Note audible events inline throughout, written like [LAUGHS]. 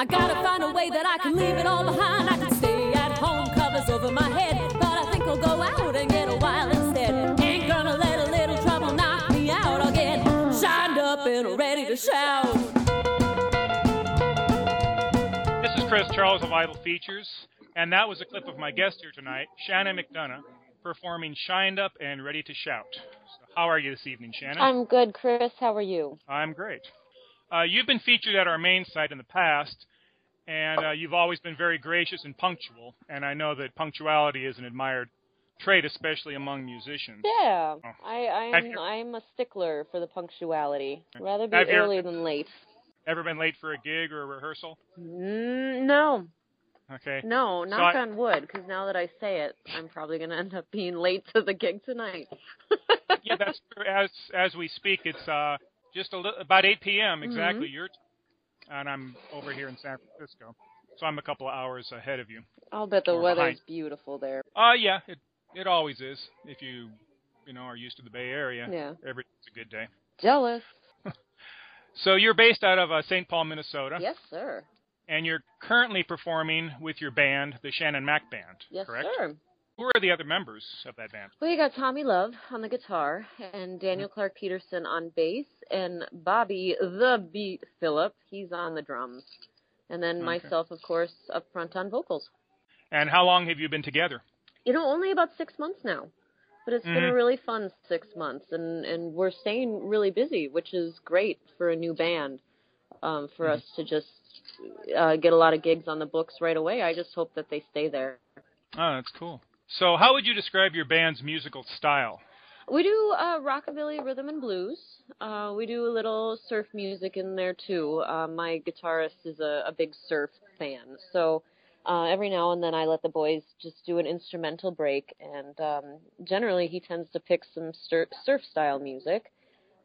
I gotta find a way that I can leave it all behind. I can stay at home, covers over my head, but I think I'll go out and get a while instead. Ain't gonna let a little trouble knock me out. I'll get shined up and ready to shout. This is Chris Charles of Idle Features, and that was a clip of my guest here tonight, Shannon McDonough, performing Shined Up and Ready to Shout. So how are you this evening, Shannon? I'm good, Chris. How are you? I'm great. Uh, you've been featured at our main site in the past, and uh, you've always been very gracious and punctual. And I know that punctuality is an admired trait, especially among musicians. Yeah, Oh. I, I'm you- I'm a stickler for the punctuality. Rather be you ever early than late. Ever been late for a gig or a rehearsal? Mm, no, Okay. no, knock I- on wood. Because now that I say it, I'm probably gonna end up being late to the gig tonight. yeah, that's true. as as we speak. It's uh, just a li- about 8 p.m. [LAUGHS] exactly Mm-hmm. your t- and I'm over here in San Francisco, so I'm a couple of hours ahead of you. I'll bet the weather's behind. beautiful there. Uh yeah, it it always is. If you you know are used to the Bay Area, Yeah, every it's a good day. jealous. [LAUGHS] So you're based out of uh, St. Paul, Minnesota, Yes, sir. and you're currently performing with your band, the Shannon Mac Band. Yes, correct? sir. Who are the other members of that band? Well, you got Tommy Love on the guitar, and Daniel Mm-hmm. Clark Peterson on bass, and Bobby the Beat Phillip, he's on the drums. And then Okay. myself, of course, up front on vocals. And how long have you been together? You know, only about six months now. But it's been a Mhm. really fun six months, and, and we're staying really busy, which is great for a new band. Um, for Mhm. us to just uh, get a lot of gigs on the books right away. I just hope that they stay there. Oh, that's cool. So how would you describe your band's musical style? We do uh, rockabilly, rhythm and blues. Uh, we do a little surf music in there too. Uh, my guitarist is a, a big surf fan, so uh, every now and then I let the boys just do an instrumental break, and um, generally he tends to pick some sur- surf style music.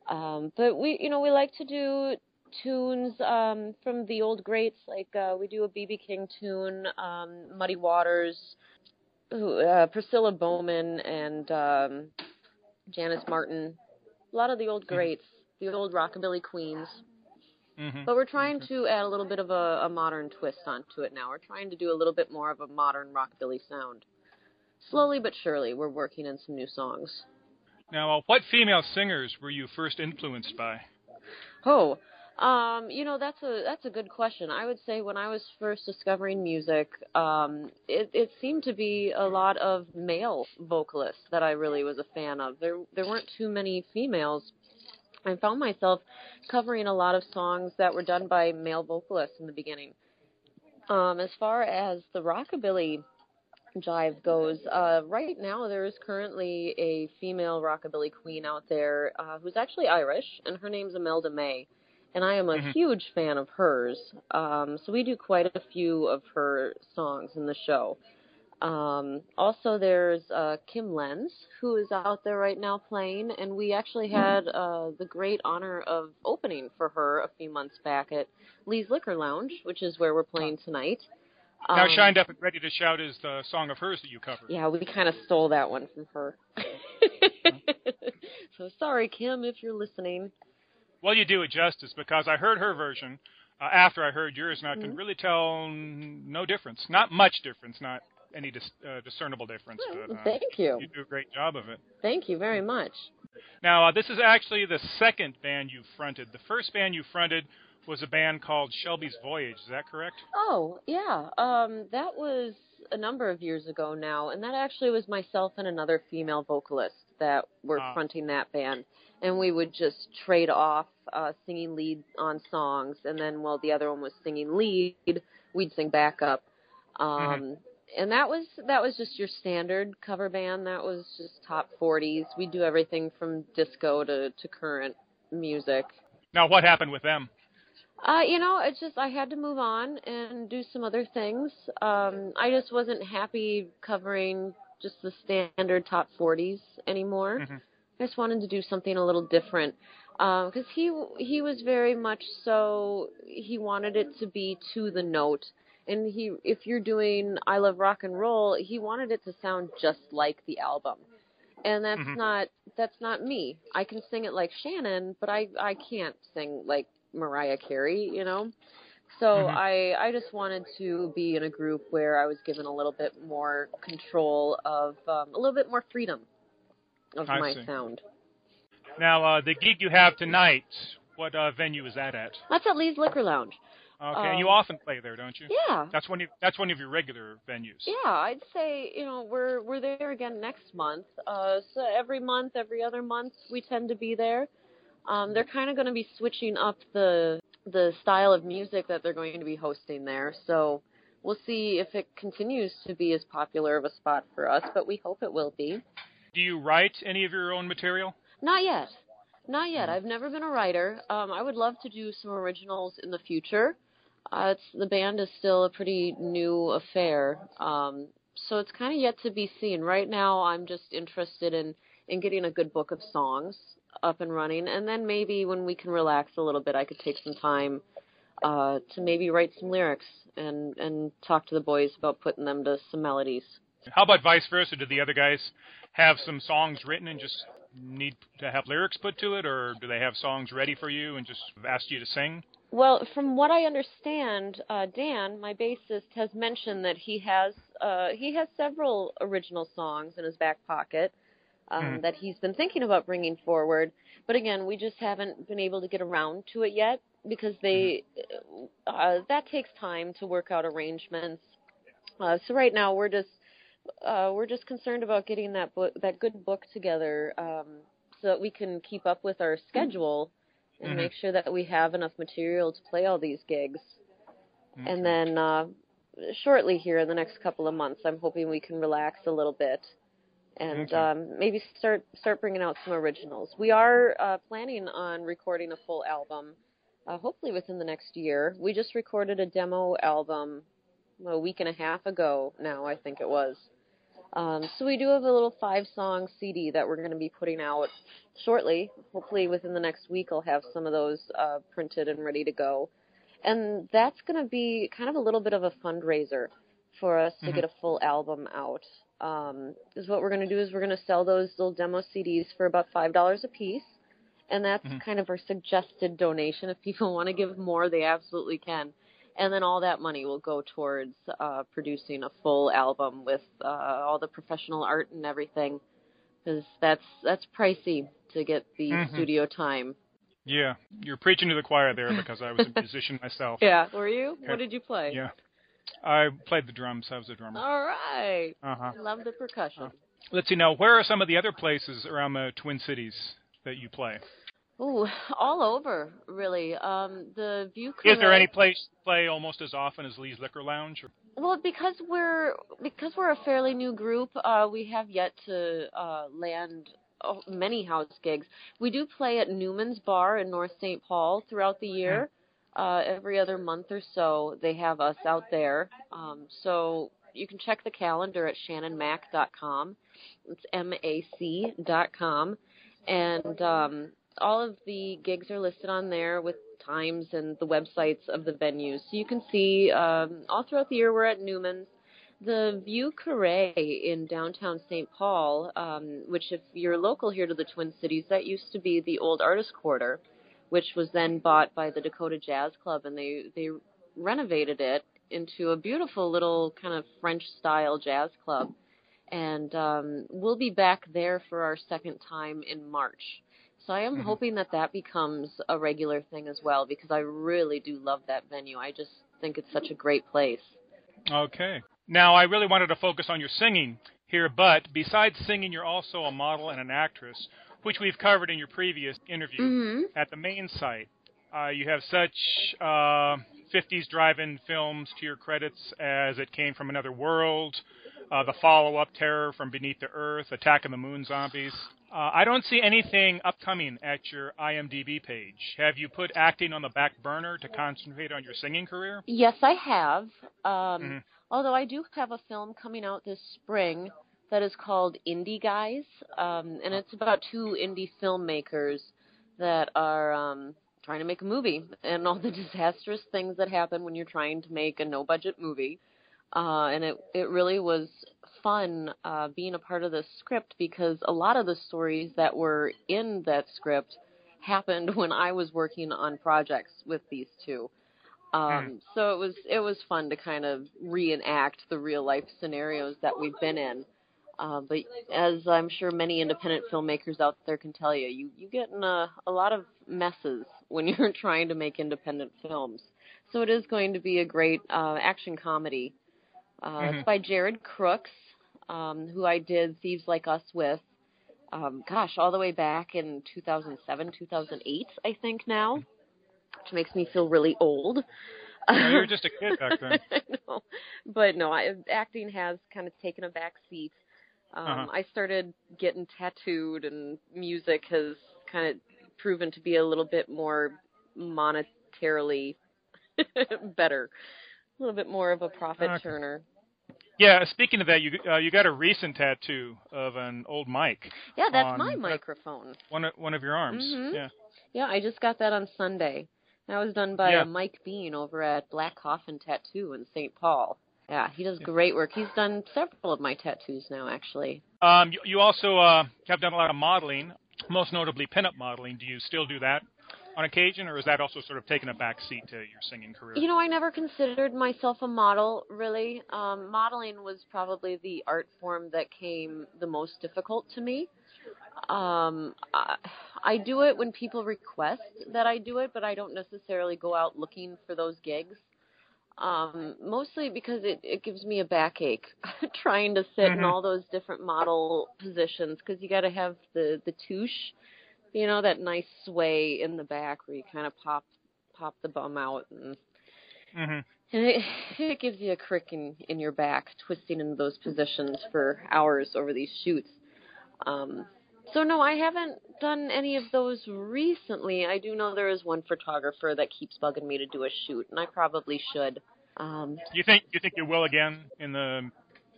Um, but we, you know, we like to do tunes um, from the old greats, like uh, we do a BB King tune, um, Muddy Waters, who- uh, Priscilla Bowman, and um, Janis Martin, a lot of the old greats, the old rockabilly queens. hmm But we're trying to add a little bit of a, a modern twist onto it now. We're trying to do a little bit more of a modern rockabilly sound. Slowly but surely, we're working in some new songs. Now, uh, what female singers were you first influenced by? Oh, um, you know that's a that's a good question. I would say when I was first discovering music, um, it, it seemed to be a lot of male vocalists that I really was a fan of. There there weren't too many females. I found myself covering a lot of songs that were done by male vocalists in the beginning. Um, as far as the rockabilly jive goes, uh, right now there is currently a female rockabilly queen out there uh, who's actually Irish, and her name's Imelda May. And I am a Mhm. huge fan of hers. Um, so we do quite a few of her songs in the show. Um, also, there's uh, Kim Lenz, who is out there right now playing, and we actually had uh, the great honor of opening for her a few months back at Lee's Liquor Lounge, which is where we're playing tonight. now, Um, "Shined Up and Ready to Shout" is the song of hers that you covered. yeah, we kind of stole that one from her. [LAUGHS] so sorry, Kim, if you're listening. Well, you do it justice because I heard her version uh, after I heard yours, and I can Mhm. really tell no difference. Not much difference. Not any dis- uh, discernible difference. Well, But, uh, Thank you. you do a great job of it. Thank you very much. Now, uh, this is actually the second band you fronted. The first band you fronted was a band called Shelby's Voyage. Is that correct? Oh, yeah. Um, that was a number of years ago now, and that actually was myself and another female vocalist that were Ah. fronting that band. And we would just trade off uh, singing lead on songs, and then while the other one was singing lead, we'd sing backup. Um, And that was that was just your standard cover band. That was just top 40s. We do everything from disco to, to current music. Now, what happened with them? Uh, you know, it's just I had to move on and do some other things. Um, I just wasn't happy covering just the standard top 40s anymore. Mhm. I just wanted to do something a little different because he he was very much so he wanted it to be to the note. And he, if you're doing I Love Rock and Roll, he wanted it to sound just like the album, and that's Mhm. not that's not me. I can sing it like Shannon, but I I can't sing like Mariah Carey, you know. So Mhm. I I just wanted to be in a group where I was given a little bit more control of um, a little bit more freedom of I my see. sound. Now, uh, the gig you have tonight, what uh, venue is that at? That's at Lee's Liquor Lounge. Okay, and you Um, often play there, don't you? Yeah. That's one. Of, that's one of your regular venues. Yeah, I'd say you know we're we're there again next month. Uh, so every month, every other month, we tend to be there. Um, they're kind of going to be switching up the the style of music that they're going to be hosting there. So we'll see if it continues to be as popular of a spot for us, but we hope it will be. Do you write any of your own material? Not yet. Not yet. I've never been a writer. Um, I would love to do some originals in the future. Uh, it's the band is still a pretty new affair, um, so it's kind of yet to be seen. Right now, I'm just interested in in getting a good book of songs up and running, and then maybe when we can relax a little bit, I could take some time uh, to maybe write some lyrics and and talk to the boys about putting them to some melodies. How about vice versa? Do the other guys have some songs written and just need to have lyrics put to it, or do they have songs ready for you and just ask you to sing? Well, from what I understand, uh, Dan, my bassist, has mentioned that he has uh, he has several original songs in his back pocket um, Mhm. that he's been thinking about bringing forward. But again, we just haven't been able to get around to it yet because they uh, that takes time to work out arrangements. Uh, so right now, we're just uh, we're just concerned about getting that book that good book together um, so that we can keep up with our schedule and Mhm. make sure that we have enough material to play all these gigs. Okay. And then uh, shortly here in the next couple of months, I'm hoping we can relax a little bit and Okay. um, maybe start start bringing out some originals. We are uh, planning on recording a full album, uh, hopefully within the next year. We just recorded a demo album a week and a half ago now, I think it was. Um, so we do have a little five song CD that we're going to be putting out shortly. Hopefully within the next week, I'll have some of those uh, printed and ready to go. And that's going to be kind of a little bit of a fundraiser for us to Mhm. get a full album out. Um, is what we're going to do is we're going to sell those little demo CDs for about five dollars a piece, and that's Mhm. kind of our suggested donation. If people want to give more, they absolutely can and then all that money will go towards uh, producing a full album with uh, all the professional art and everything, because that's that's pricey to get the Mhm. studio time. yeah, you're preaching to the choir there because I was a musician myself. [LAUGHS] Yeah, were you? What did you play? Yeah. I played the drums. I was a drummer. All right. Uh huh. Love the percussion. Let's see now. Where are some of the other places around the Twin Cities that you play? Ooh, [LAUGHS] all over really. Um, the View. Is there any place you play almost as often as Lee's Liquor Lounge? Or? Well, because we're because we're a fairly new group, uh, we have yet to uh, land oh, many house gigs. We do play at Newman's Bar in North St. Paul throughout the year. Uh, every other month or so, they have us out there. Um, so you can check the calendar at shannonmac.com. It's M A C dot com, and um, all of the gigs are listed on there with times and the websites of the venues. So you can see um, all throughout the year we're at Newman's. The Vieux Carre in downtown St. Paul, um, which if you're local here to the Twin Cities, that used to be the old artist quarter, which was then bought by the Dakota Jazz Club, and they they renovated it into a beautiful little kind of French style jazz club. And um, we'll be back there for our second time in March. So I am Mhm. hoping that that becomes a regular thing as well because I really do love that venue. I just think it's such a great place. Okay. Now, I really wanted to focus on your singing here, but besides singing, you're also a model and an actress, which we've covered in your previous interview Mm-hmm. at the main site. Uh, you have such uh, 50s drive-in films to your credits as It Came from Another World, uh, the follow-up Terror from Beneath the Earth, Attack of the Moon Zombies. Uh, I don't see anything upcoming at your IMDb page. Have you put acting on the back burner to concentrate on your singing career? Yes, I have. Um, Mhm. Although I do have a film coming out this spring that is called Indie Guys, um, and it's about two indie filmmakers that are um, trying to make a movie and all the [LAUGHS] disastrous things that happen when you're trying to make a no-budget movie. Uh, and it it really was fun uh, being a part of the script because a lot of the stories that were in that script happened [LAUGHS] when I was working on projects with these two. Um, so it was it was fun to kind of reenact the real life scenarios that we've been in. Uh, but as I'm sure many independent filmmakers out there can tell you, you you get in a, a lot of messes when [LAUGHS] you're trying to make independent films. So it is going to be a great uh, action comedy. Uh, Mhm. It's by Jared Crooks, um, who I did Thieves Like Us with. Um, gosh, all the way back in 2007, 2008, I think now, which makes me feel really old. No, you were [LAUGHS] just a kid back then. I know. But no, I, acting has kind of taken a back seat. Um, Uh-huh. I started getting tattooed, and music has kind of proven to be a little bit more monetarily [LAUGHS] better, a little bit more of a profit Okay. turner. Yeah, speaking of that, you uh, you got a recent tattoo of an old mic, Yeah, that's my microphone. one of, one of your arms. Mhm. Yeah. Yeah, I just got that on Sunday. That was done by Yeah. Mike Bean over at Black Coffin Tattoo in St. Paul. Yeah, he does great work. He's done several of my tattoos now, actually. Um, you, you also uh, have done a lot of modeling, most notably pinup modeling. Do you still do that on occasion, or is that also sort of taken a back seat to your singing career? You know, I never considered myself a model, really. Um, modeling was probably the art form that came the most difficult to me. Um, I, I do it when people request that I do it, but I don't necessarily go out looking for those gigs. Um, mostly because it, it gives me a backache [LAUGHS] trying to sit in Mhm. all those different model positions because you got to have the the touche, you know, that nice sway in the back where you kind of pop pop the bum out and hmm and it, it gives you a crick in, in your back, twisting into those positions for hours over these shoots. Um, so no, I haven't done any of those recently. I do know there is one photographer that keeps bugging me to do a shoot, and I probably should. Um, You think you think you will again in the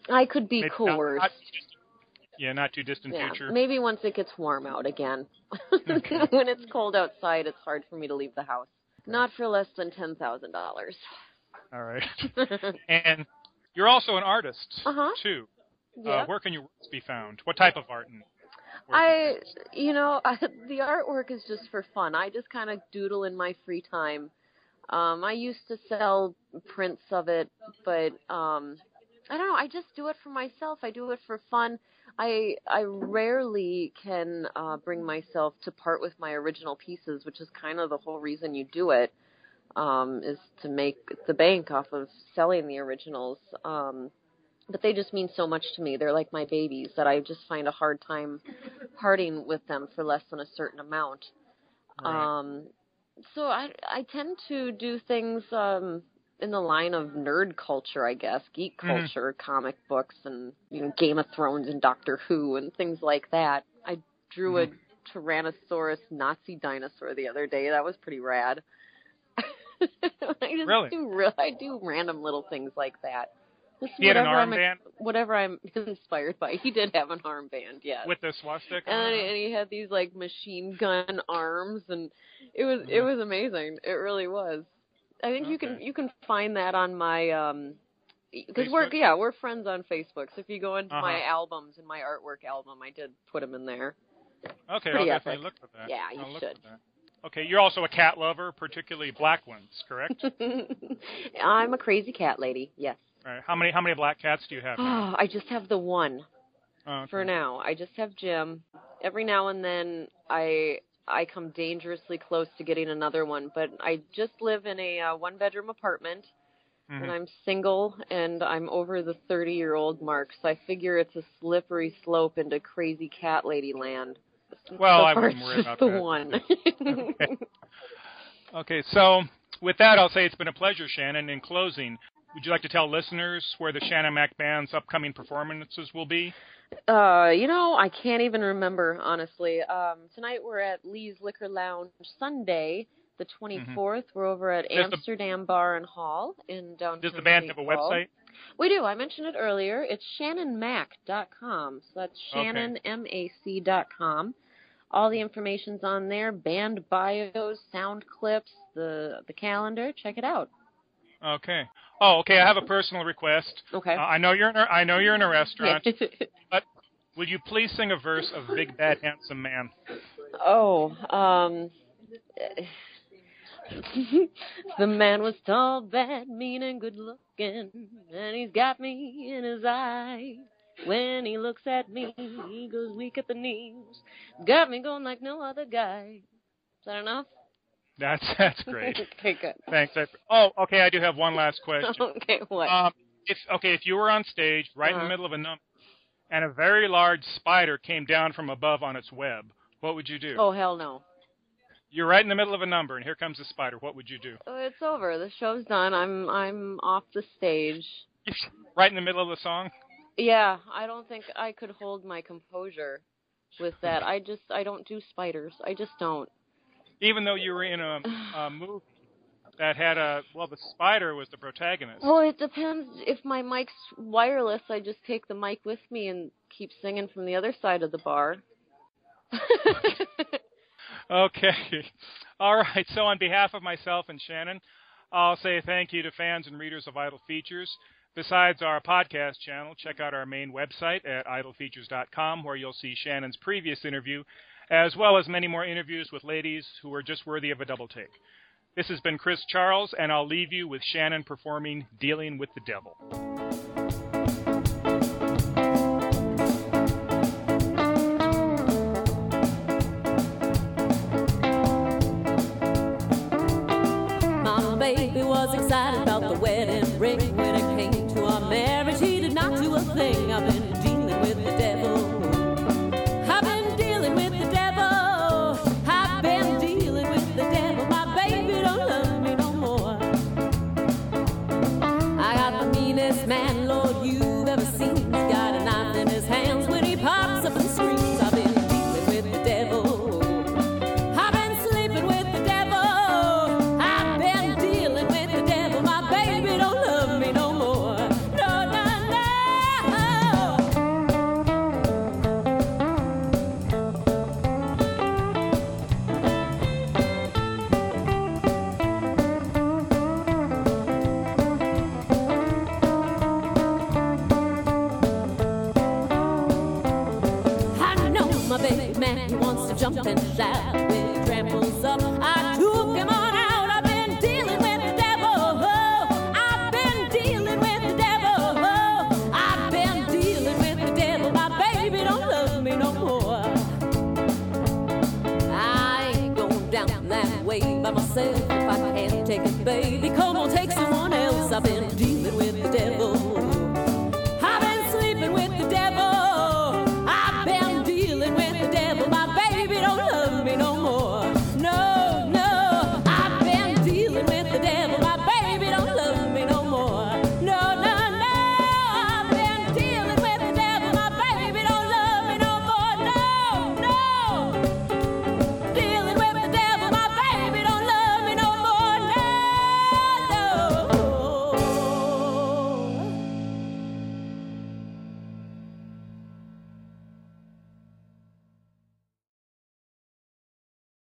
I could be coerced. Not too distant- yeah, not too distant yeah, future. maybe once it gets warm out again. Okay. [LAUGHS] when it's cold outside, it's hard for me to leave the house. Not for less than ten thousand dollars. All right. [LAUGHS] and you're also an artist Uh-huh. too. yeah. Uh, where can your works be found? What type of art? And I, you know, I, [LAUGHS] the artwork is just for fun. I just kind of doodle in my free time. Um, I used to sell prints of it, but um, I don't know. I just do it for myself. I do it for fun. I I rarely can uh, bring myself to part with my original pieces, which is kind of the whole reason you do it. Um, is to make the bank off of selling the originals. Um, but they just mean so much to me. They're like my babies that I just find a hard time parting with them for less than a certain amount. Right. Um, so I I tend to do things um, in the line of nerd culture, I guess, geek Mhm. culture, comic books, and you know Game of Thrones and Doctor Who and things like that. I drew a Tyrannosaurus Nazi dinosaur the other day. That was pretty rad. [LAUGHS] I just Really? do real, I do random little things like that. Just He had an whatever I'm- armband whatever I'm [LAUGHS] inspired by. He did have an armband, yeah. with the swastika. and, and he had these like machine gun [LAUGHS] arms, and it was it Mhm. was amazing. It really was. I think you can you can find that on my um because we're yeah we're friends on Facebook. So if you go into my Uh-huh. albums and my artwork album, I did put them in there. Okay, I'll pretty definitely look for that. Yeah, you I'll should. Okay, you're also a cat lover, particularly black ones, correct? [LAUGHS] I'm a crazy cat lady. Yes. All right. How many how many black cats do you have? now? Oh, [SIGHS] I just have the one. Oh, okay. for now. I just have Jim. Every now and then I I come dangerously close to getting another one, but I just live in a uh, one bedroom apartment Mhm. and I'm single and I'm over the 30 year old mark, so I figure it's a slippery slope into crazy cat lady land. Well, so I wouldn't worry just about the that. one. [LAUGHS] Okay. Okay, so with that, I'll say it's been a pleasure, Shannon. In closing, would you like to tell listeners where the Shannon Mac Band's upcoming performances will be? Uh, you know, I can't even remember honestly. Um, tonight we're at Lee's Liquor Lounge. Sunday, the 24th, we're over at Mm-hmm. Does the- Amsterdam Bar and Hall in downtown. Does the band St. have a Paul. website? We do. I mentioned it earlier. It's shannonmac.com. So that's shannonmac.com. All the information's on there. Band bios, sound clips, the the calendar. Check it out. Okay. Oh, okay. I have a personal request. Okay. Uh, I know you're in a, I know you're in a restaurant. [LAUGHS] but Would you please sing a verse of Big Bad Handsome Man? oh, um, [LAUGHS] the man was tall, bad, mean, and good looking, and he's got me in his eye. When he looks at me, he goes weak at the knees. Got me going like no other guy. Is that enough? That's [LAUGHS] that's great. [LAUGHS] okay, good. Thanks. I, oh, okay. I do have one last question. [LAUGHS] okay, what? Um, if okay, if you were on stage right in Uh-huh. the middle of a number, and a very large spider came down from above on its web, what would you do? oh, hell no. You're right in the middle of a number, and here comes the spider. What would you do? Oh, it's over. The show's done. I'm I'm off the stage. right in the middle of the song. Yeah, I don't think I could hold my composure with that. I just I don't do spiders. I just don't. Even though you were in a, a movie that had a well, the spider was the protagonist. Well, it depends. If my mic's wireless, I just take the mic with me and keep singing from the other side of the bar. [LAUGHS] Okay. All right. So, on behalf of myself and Shannon, I'll say thank you to fans and readers of Idle Features. Besides our podcast channel, check out our main website at idlefeatures.com, where you'll see Shannon's previous interview, as well as many more interviews with ladies who are just worthy of a double take. This has been Chris Charles, and I'll leave you with Shannon performing Dealing with the Devil. Man, he wants to jump and shout he tramples up. I took him on out. I've been dealing with the devil. Oh, I've been dealing with the devil. Oh, I've been dealing with the devil. My baby don't love me no more. I ain't going down that way by myself if I can't take it, baby. Come on, take someone else. I've been dealing with.